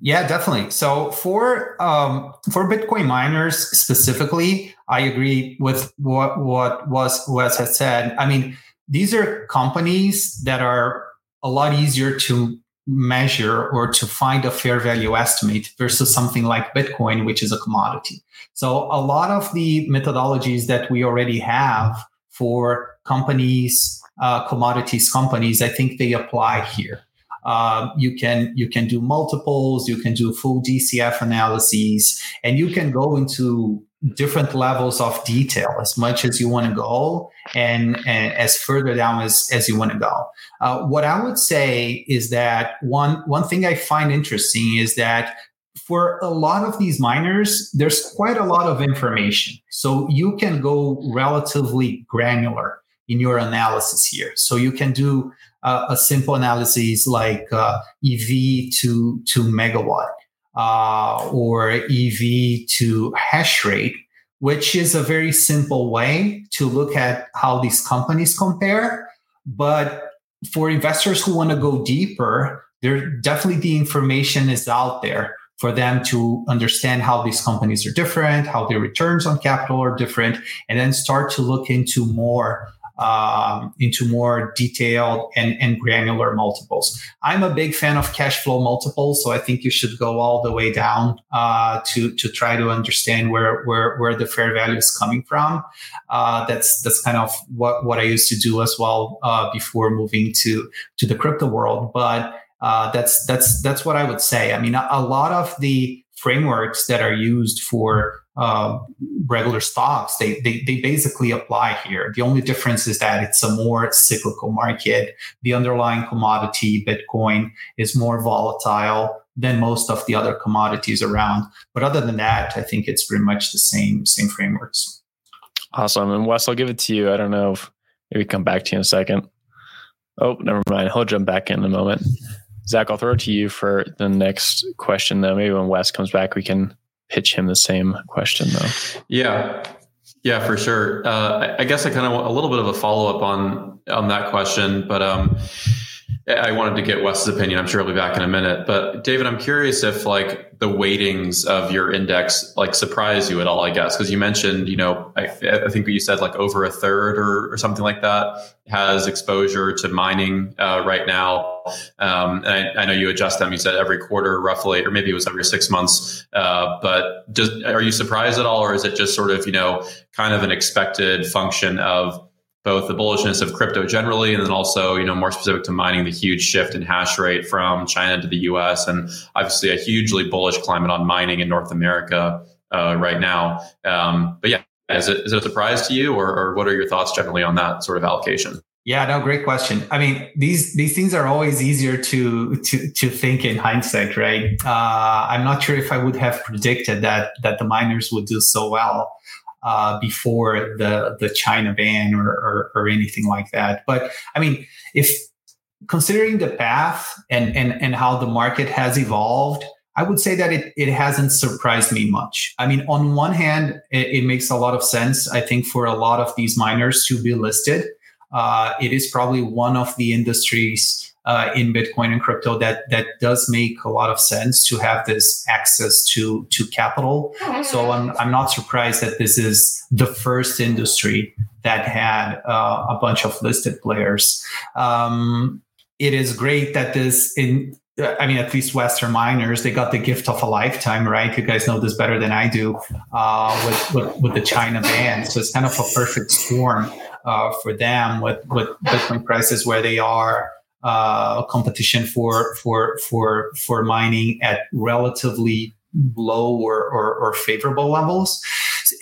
Yeah, definitely. So for um, for Bitcoin miners specifically, I agree with what what was Wes has said. I mean, these are companies that are a lot easier to measure or to find a fair value estimate versus something like Bitcoin, which is a commodity. So a lot of the methodologies that we already have for companies, uh, commodities companies, I think they apply here. Uh, you can you can do multiples, you can do full DCF analyses, and you can go into different levels of detail as much as you want to go and, and as further down as, as you want to go. Uh, what I would say is that one, one thing I find interesting is that for a lot of these miners, there's quite a lot of information. So you can go relatively granular in your analysis here. So you can do uh, a simple analysis like uh, EV to, to megawatt uh, or EV to hash rate, which is a very simple way to look at how these companies compare. But for investors who want to go deeper, there definitely the information is out there for them to understand how these companies are different, how their returns on capital are different, and then start to look into more um, into more detailed and, and granular multiples. I'm a big fan of cash flow multiples, so I think you should go all the way down uh, to to try to understand where where where the fair value is coming from. Uh, that's that's kind of what what I used to do as well uh, before moving to to the crypto world, but. Uh, that's that's that's what I would say. I mean, a, a lot of the frameworks that are used for uh, regular stocks, they, they, they basically apply here. The only difference is that it's a more cyclical market. The underlying commodity, Bitcoin, is more volatile than most of the other commodities around. But other than that, I think it's pretty much the same same frameworks. Awesome. And Wes, I'll give it to you. I don't know if maybe come back to you in a second. Oh, never mind. He'll jump back in a moment. Zach, I'll throw it to you for the next question, though. Maybe when Wes comes back, we can pitch him the same question though. Yeah. Yeah, for sure. Uh, I guess I kind of want a little bit of a follow up on on that question, but um, I wanted to get Wes's opinion. I'm sure he'll be back in a minute. But David, I'm curious if like the weightings of your index like surprise you at all. I guess because you mentioned, you know, I, I, think you said like over a third or, or something like that has exposure to mining uh, right now. Um, and I, I, know you adjust them. You said every quarter, roughly, or maybe it was every six months. Uh, but are you surprised at all, or is it just sort of you know kind of an expected function of both the bullishness of crypto generally, and then also, you know, more specific to mining, the huge shift in hash rate from China to the U.S. and obviously a hugely bullish climate on mining in North America uh, right now. Um, but yeah, is it is it a surprise to you, or, or what are your thoughts generally on that sort of allocation? Yeah, no, great question. I mean, these these things are always easier to to to think in hindsight, right? Uh, I'm not sure if I would have predicted that that the miners would do so well uh, before the the China ban or, or, or anything like that. But I mean, if considering the path and and and how the market has evolved, I would say that it, it hasn't surprised me much. I mean, on one hand, it, it makes a lot of sense, I think, for a lot of these miners to be listed. Uh, it is probably one of the industries uh, in Bitcoin and crypto that that does make a lot of sense to have this access to to capital. So I'm I'm not surprised that this is the first industry that had uh, a bunch of listed players. Um, it is great that this in I mean, at least Western miners, they got the gift of a lifetime, right? You guys know this better than I do uh, with, with, with the China ban. So it's kind of a perfect storm uh, for them with, with Bitcoin prices where they are uh, competition for for for for mining at relatively low or, or, or favorable levels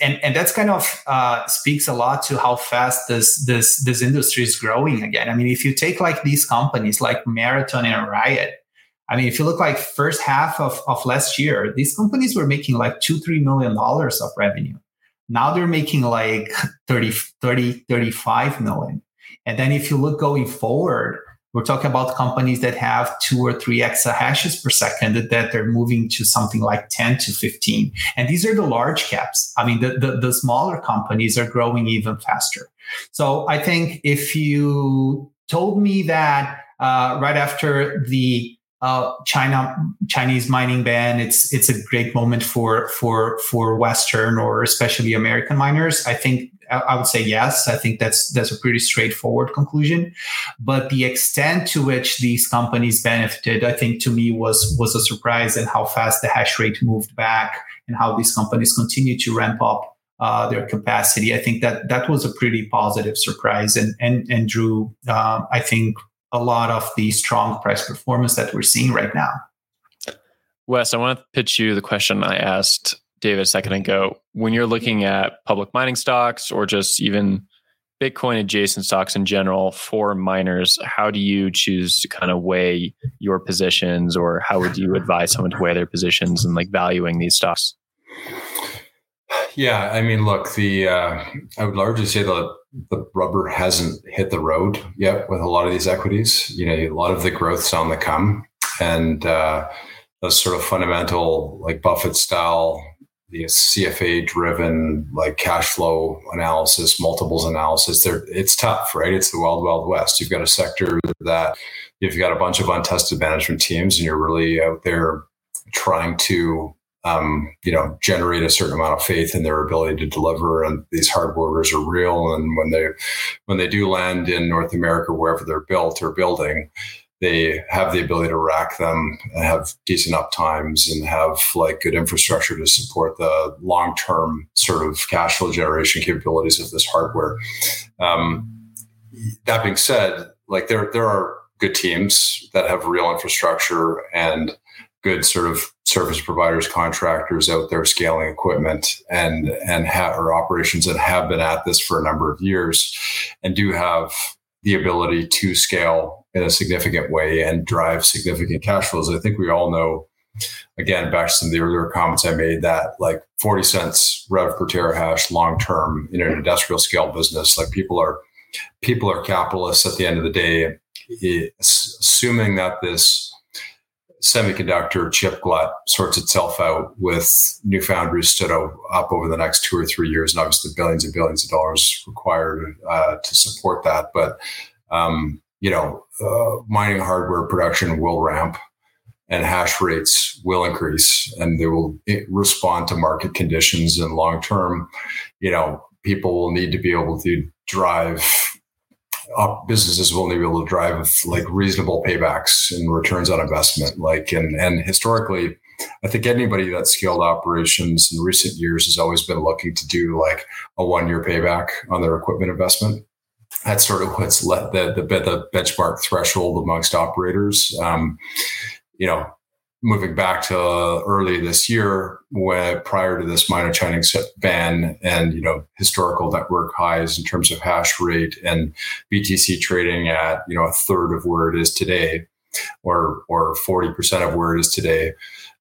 and and that's kind of uh, speaks a lot to how fast this this this industry is growing again. I mean, if you take like these companies like Marathon and Riot, I mean, if you look like first half of, of last year, these companies were making like two, three million dollars of revenue. Now they're making like 30, 30, 35 million. And then if you look going forward, we're talking about companies that have two or three exahashes per second that they're moving to something like 10 to 15. And these are the large caps. I mean, the, the, the smaller companies are growing even faster. So I think if you told me that uh, right after the uh, China Chinese mining ban, it's it's a great moment for for for Western or especially American miners. I think I would say yes. I think that's that's a pretty straightforward conclusion. But the extent to which these companies benefited, I think, to me was was a surprise, and how fast the hash rate moved back, and how these companies continue to ramp up uh, their capacity. I think that that was a pretty positive surprise, and and and drew, uh, I think, a lot of the strong price performance that we're seeing right now. Wes, I want to pitch you the question I asked David a second ago. When you're looking at public mining stocks or just even Bitcoin adjacent stocks in general for miners, how do you choose to kind of weigh your positions or how would you advise someone to weigh their positions and like valuing these stocks? Yeah, I mean, look, the uh, I would largely say the the rubber hasn't hit the road yet with a lot of these equities. You know, a lot of the growth's on the come, and uh, those sort of fundamental, like Buffett style, the CFA driven, like cash flow analysis, multiples analysis. There, it's tough, right? It's the wild, wild west. You've got a sector that you've got a bunch of untested management teams, and you're really out there trying to um, you know, generate a certain amount of faith in their ability to deliver. And these hard orders are real. And when they when they do land in North America, wherever they're built or building, they have the ability to rack them and have decent uptimes and have like good infrastructure to support the long term sort of cash flow generation capabilities of this hardware. Um, that being said, like there there are good teams that have real infrastructure and good sort of service providers, contractors out there scaling equipment and and have or operations that have been at this for a number of years and do have the ability to scale in a significant way and drive significant cash flows. I think we all know, again, back to some of the earlier comments I made, that like 40 cents rev per terahash long term in an industrial scale business, like people are people are capitalists at the end of the day, assuming that this semiconductor chip glut sorts itself out with new foundries stood up over the next two or three years, and obviously billions and billions of dollars required uh, to support that. But um, you know, uh, mining hardware production will ramp, and hash rates will increase, and they will respond to market conditions. And long term, you know, people will need to be able to drive businesses will need to be able to drive like reasonable paybacks and returns on investment. Like and and historically, I think anybody that's scaled operations in recent years has always been looking to do like a one year payback on their equipment investment. That's sort of what's let the, the the benchmark threshold amongst operators. Um, you know, moving back to early this year, when prior to this miner ban and you know historical network highs in terms of hash rate and BTC trading at you know a third of where it is today, or or forty percent of where it is today.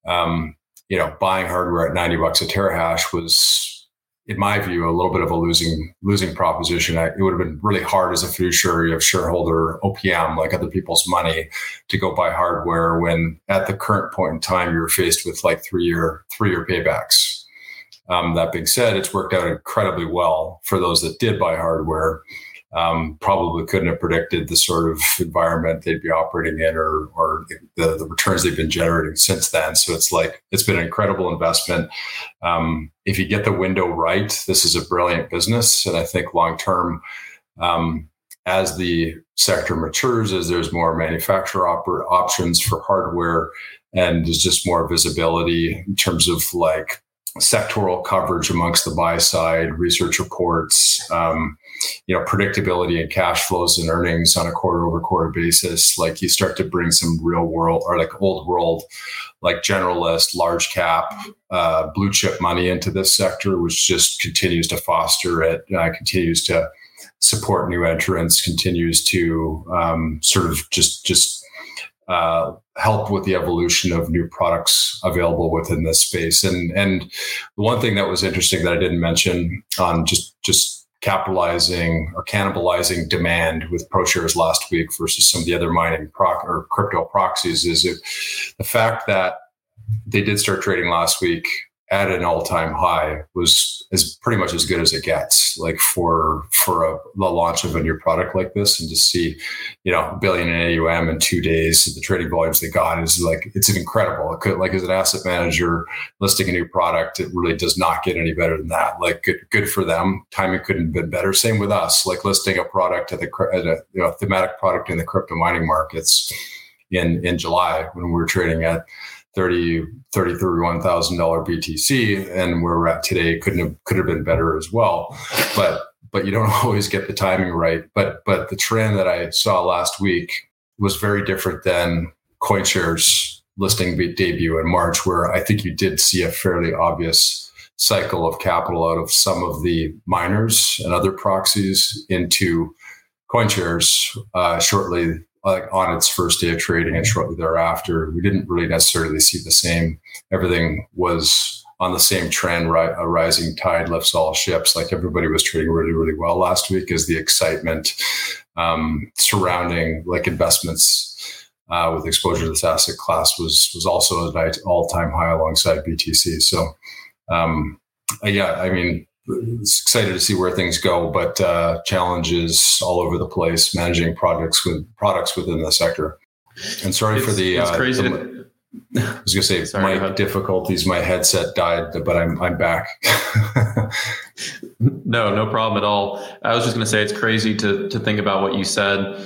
Um, you know, buying hardware at ninety bucks a terahash was in my view, a little bit of a losing losing proposition. it would have been really hard as a fiduciary of shareholder OPM, like other people's money, to go buy hardware when at the current point in time you're faced with like three year three year paybacks. Um, that being said, it's worked out incredibly well for those that did buy hardware um, probably couldn't have predicted the sort of environment they'd be operating in or, or the, the returns they've been generating since then. So it's like, it's been an incredible investment. Um, if you get the window right, this is a brilliant business. And I think long term, um, as the sector matures, as there's more manufacturer op- options for hardware, and there's just more visibility in terms of like sectoral coverage amongst the buy side, research reports, um, you know, predictability and cash flows and earnings on a quarter over quarter basis. Like you start to bring some real world or like old world, like generalist, large cap, uh, blue chip money into this sector, which just continues to foster it, uh, continues to support new entrants, continues to um, sort of just just uh, help with the evolution of new products available within this space. And and the one thing that was interesting that I didn't mention on just just capitalizing or cannibalizing demand with ProShares last week versus some of the other mining proc or crypto proxies is the fact that they did start trading last week at an all-time high was is pretty much as good as it gets like for for a, the launch of a new product like this. And to see you know a billion in AUM in two days the trading volumes they got is like it's incredible. It could, like as an asset manager listing a new product it really does not get any better than that. Like good, good for them. Timing couldn't have been better. Same with us like listing a product at the at a you know thematic product in the crypto mining markets in in July when we were trading at 30 30 31000 dollar btc and where we're at today couldn't have could have been better as well. But but you don't always get the timing right. But but the trend that i saw last week was very different than coinshares listing debut in march where i think you did see a fairly obvious cycle of capital out of some of the miners and other proxies into coinshares uh, shortly like on its first day of trading and shortly thereafter. We didn't really necessarily see the same. Everything was on the same trend, right? A rising tide lifts all ships. Like everybody was trading really, really well last week as the excitement um, surrounding like investments uh, with exposure to this asset class was was also at an all time high alongside BTC. So, um, yeah, I mean, excited to see where things go, but uh, challenges all over the place managing projects with products within the sector. And sorry it's, for the. It's uh, crazy. The, to, I was going to say sorry, my difficulties. My headset died, but I'm I'm back. no, no problem at all. I was just going to say it's crazy to to think about what you said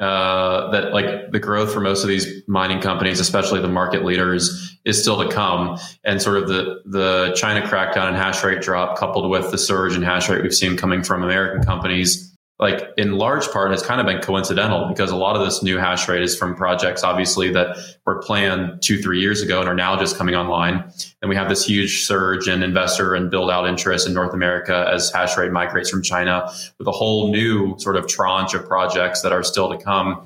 uh, that like the growth for most of these mining companies, especially the market leaders, is still to come. And sort of the the China crackdown and hash rate drop, coupled with the surge in hash rate we've seen coming from American companies, like in large part has kind of been coincidental because a lot of this new hash rate is from projects obviously that were planned two three years ago and are now just coming online. And we have this huge surge in investor and build out interest in north america as hash rate migrates from china with a whole new sort of tranche of projects that are still to come.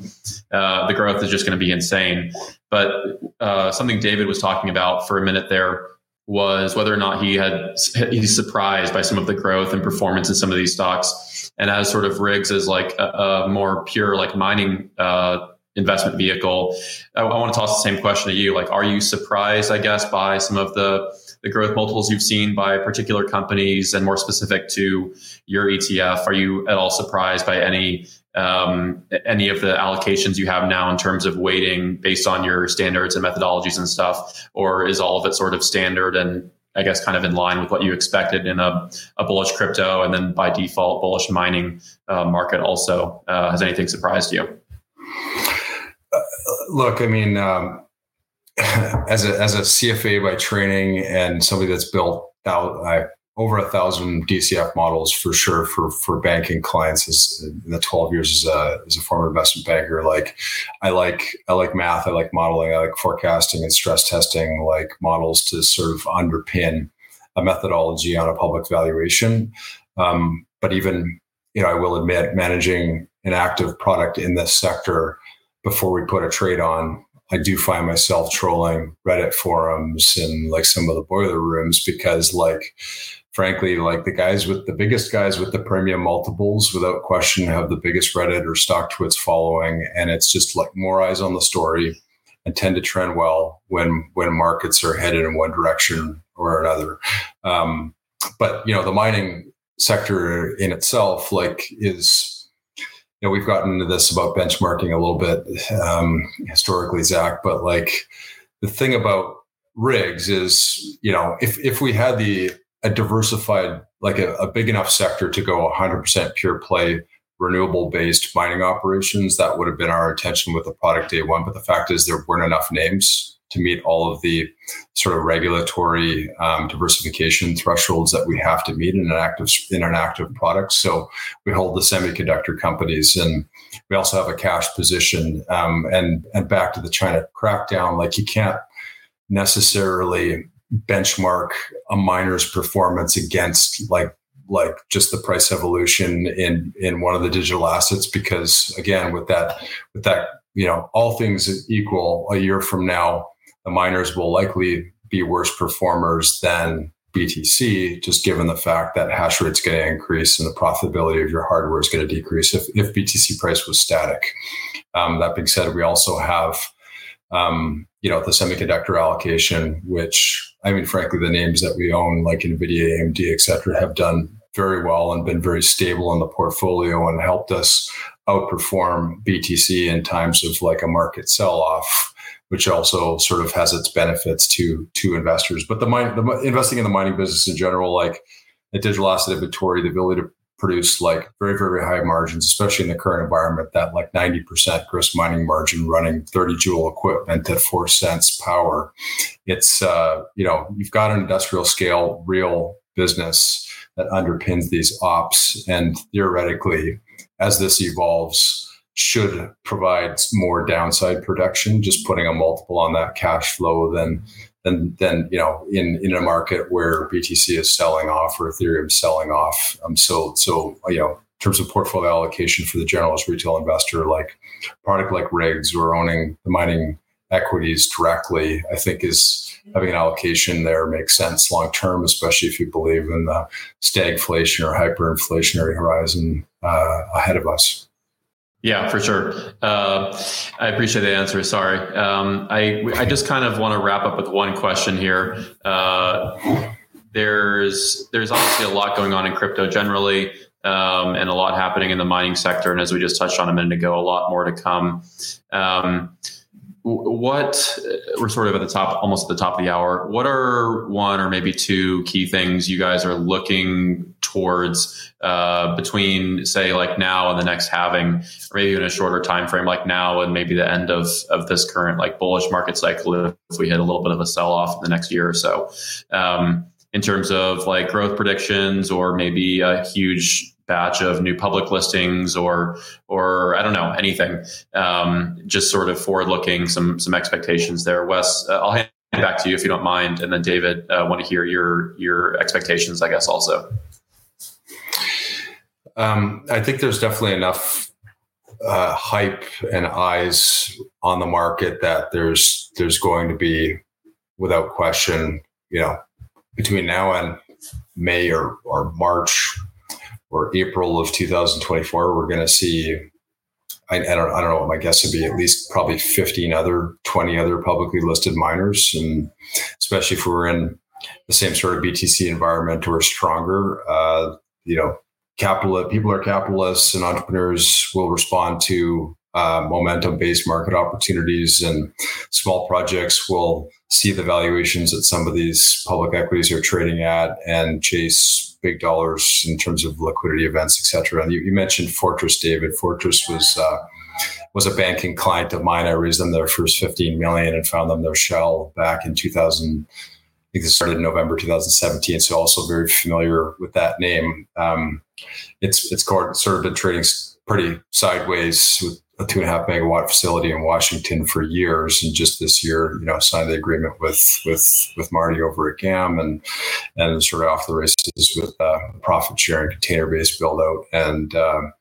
Uh, the growth is just going to be insane. But uh, something david was talking about for a minute there was whether or not he had he's surprised by some of the growth and performance in some of these stocks and as sort of RIGZ as like a, a more pure like mining uh, investment vehicle. I, I, want to toss the same question to you like are you surprised i guess by some of the the growth multiples you've seen by particular companies and more specific to your etf are you at all surprised by any um, any of the allocations you have now in terms of weighting based on your standards and methodologies and stuff, or is all of it sort of standard and I guess kind of in line with what you expected in a, a bullish crypto and then by default bullish mining uh, market also? Uh, has anything surprised you? Uh, look, I mean, um, as a as a CFA by training and somebody that's built out, over a thousand DCF models for sure for for banking clients as in the 12 years as a as a former investment banker. Like I like I like math I like modeling I like forecasting and stress testing like models to sort of underpin a methodology on a public valuation. Um, but even you know I will admit managing an active product in this sector before we put a trade on I do find myself trolling Reddit forums and like some of the boiler rooms because like frankly, like the guys with the biggest guys with the premium multiples, without question, have the biggest Reddit or StockTwits following, and it's just like more eyes on the story and tend to trend well when when markets are headed in one direction or another. Um, but you know, the mining sector in itself, like, is you know, we've gotten into this about benchmarking a little bit um, historically, Zach, but like the thing about RIGZ is, you know, if if we had the a diversified, like a, a big enough sector to go 100% pure play renewable based mining operations. That would have been our intention with the product day one. But the fact is, there weren't enough names to meet all of the sort of regulatory um, diversification thresholds that we have to meet in an active in an active product. So we hold the semiconductor companies, and we also have a cash position. Um, and and back to the China crackdown, like you can't necessarily benchmark a miner's performance against like like just the price evolution in in one of the digital assets because again with that with that you know all things equal a year from now the miners will likely be worse performers than BTC, just given the fact that hash rate's going to increase and the profitability of your hardware is going to decrease if, if BTC price was static. Um, that being said, we also have, um, you know, the semiconductor allocation, which I mean, frankly, the names that we own, like NVIDIA, AMD, et cetera, have done very well and been very stable in the portfolio and helped us outperform BTC in times of like a market sell off which also sort of has its benefits to to investors. But the, mine, the investing in the mining business in general, like a digital asset inventory, the ability to produce like very very high margins, especially in the current environment, that like ninety percent gross mining margin running thirty joule equipment at four cents power. It's uh, you know you've got an industrial scale real business that underpins these ops, and theoretically, as this evolves should provide more downside protection. Just putting a multiple on that cash flow than than than you know in in a market where BTC is selling off or Ethereum selling off. Um, so so you know in terms of portfolio allocation for the generalist retail investor, like product like RIGZ or owning the mining equities directly, I think is having an allocation there makes sense long term, especially if you believe in the stagflation or hyperinflationary horizon uh, ahead of us. Yeah, for sure. Uh, I appreciate the answer. Sorry. Um, I, I just kind of want to wrap up with one question here. Uh, there's, there's obviously a lot going on in crypto generally, um, and a lot happening in the mining sector. And as we just touched on a minute ago, a lot more to come. Um, what we're sort of at the top almost at the top of the hour. What are one or maybe two key things you guys are looking towards uh, between say like now and the next halving or maybe even a shorter time frame like now and maybe the end of of this current like bullish market cycle if we hit a little bit of a sell off in the next year or so um, in terms of like growth predictions or maybe a huge batch of new public listings or or I don't know anything. Um, just sort of forward looking some some expectations there. Wes, uh, I'll hand it back to you if you don't mind, and then David, uh, want to hear your your expectations, I guess also. Um, I think there's definitely enough uh, hype and eyes on the market that there's there's going to be, without question, you know, between now and May or or March or April of 2024, we're going to see. I, I, don't, I don't know my guess would be. At least probably 15 other, 20 other publicly listed miners, and especially if we're in the same sort of BTC environment or stronger, uh, you know, capital people are capitalists and entrepreneurs will respond to uh, momentum based market opportunities and small projects will see the valuations that some of these public equities are trading at and chase big dollars in terms of liquidity events, et cetera. And you, you mentioned Fortress, David. Fortress was uh, was a banking client of mine. I raised them their first 15 million and found them their shell back in 2000. I think this started in November 2017, so also very familiar with that name. Um, it's it's sort of been trading pretty sideways with a two and a half megawatt facility in Washington for years, and just this year, you know, signed the agreement with with with Marty over at GAM, and and sort of off the races with uh, profit sharing container based build out. And um,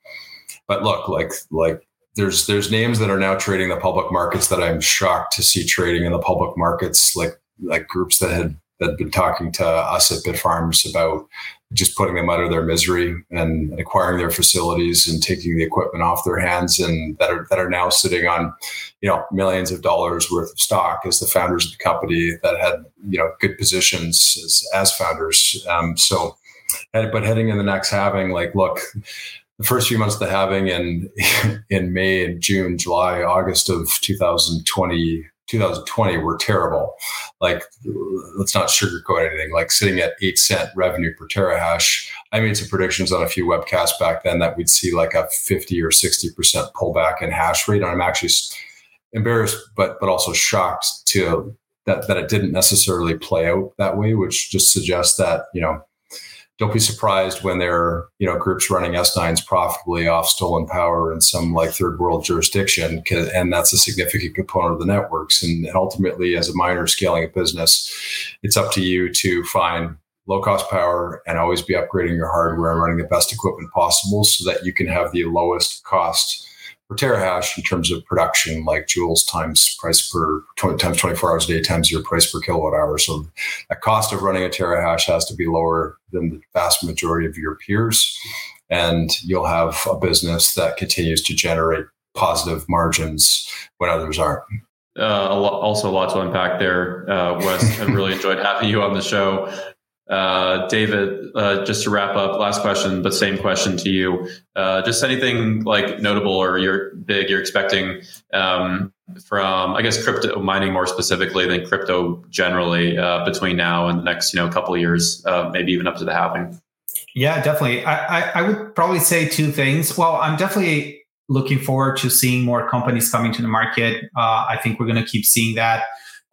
but look, like like there's there's names that are now trading the public markets that I'm shocked to see trading in the public markets, like like groups that had that had been talking to us at Bitfarms about just putting them out of their misery and acquiring their facilities and taking the equipment off their hands and that are that are now sitting on you know millions of dollars worth of stock as the founders of the company that had you know good positions as, as founders. Um, so but heading in the next halving like look the first few months of the halving in in May and June, July, August of 2020 2020 were terrible. Like, let's not sugarcoat anything. Like sitting at eight cent revenue per terahash. I made some predictions on a few webcasts back then that we'd see like a 50 or 60 percent pullback in hash rate. And I'm actually embarrassed, but but also shocked to that that it didn't necessarily play out that way, which just suggests that you know don't be surprised when there are you know groups running S9s profitably off stolen power in some like third world jurisdiction, and that's a significant component of the networks. And, ultimately, as a miner scaling a business, it's up to you to find low cost power and always be upgrading your hardware and running the best equipment possible so that you can have the lowest cost per terahash in terms of production, like joules times price per 20, times 24 hours a day times your price per kilowatt hour. So the cost of running a terahash has to be lower than the vast majority of your peers. And you'll have a business that continues to generate positive margins when others aren't. Uh, also, a lot to unpack there, uh, Wes. I really enjoyed having you on the show. Uh, David, uh, just to wrap up, last question, but same question to you. Uh, just anything like notable or you're big you're expecting um, from, I guess, crypto mining more specifically than crypto generally uh, between now and the next, you know, couple years, uh, maybe even up to the halving. Yeah, definitely. I, I, I would probably say two things. Well, I'm definitely looking forward to seeing more companies coming to the market. Uh, I think we're going to keep seeing that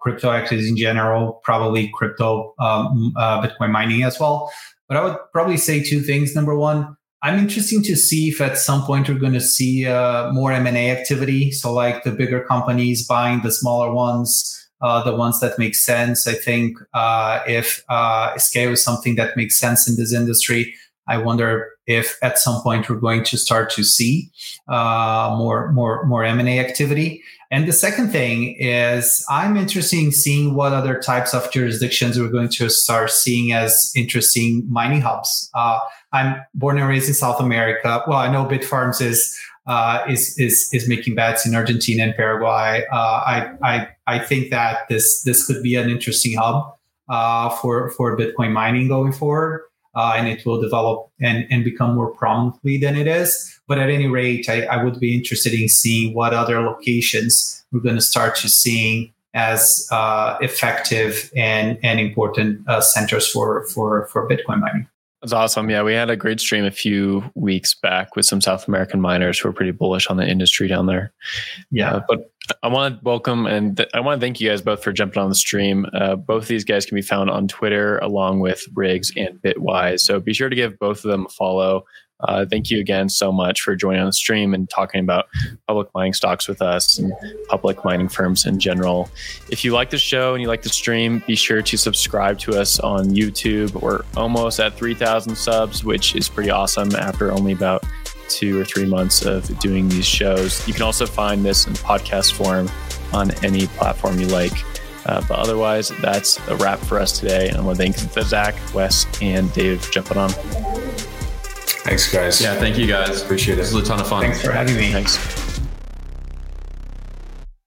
crypto equities in general, probably crypto um, uh, Bitcoin mining as well. But I would probably say two things. Number one, I'm interested to see if at some point we're going to see uh, more M&A activity. So like the bigger companies buying the smaller ones, uh, the ones that make sense. I think uh, if uh, scale is something that makes sense in this industry, I wonder if at some point we're going to start to see uh, more more more M&A activity. And the second thing is, I'm interested in seeing what other types of jurisdictions we're going to start seeing as interesting mining hubs. Uh, I'm born and raised in South America. Well, I know Bitfarms is uh, is is is making bets in Argentina and Paraguay. Uh, I I I think that this this could be an interesting hub uh, for for Bitcoin mining going forward uh, and it will develop and, and become more prominently than it is. But at any rate, I, I would be interested in seeing what other locations we're going to start to seeing as uh, effective and, and important uh, centers for, for, for Bitcoin mining. That's awesome. Yeah, we had a great stream a few weeks back with some South American miners who are pretty bullish on the industry down there. Yeah, uh, but I want to welcome and th- I want to thank you guys both for jumping on the stream. Uh, both of these guys can be found on Twitter along with RIGZ and Bitwise. So be sure to give both of them a follow. Uh, thank you again so much for joining on the stream and talking about public mining stocks with us and public mining firms in general. If you like the show and you like the stream, be sure to subscribe to us on YouTube. We're almost at 3,000 subs, which is pretty awesome after only about two or three months of doing these shows. You can also find this in podcast form on any platform you like. Uh, but otherwise, that's a wrap for us today. And I want to thank Zach, Wes, and Dave for jumping on. Thanks, guys. Yeah, thank you guys. Appreciate it. This was a ton of fun. Thanks for having me. Thanks.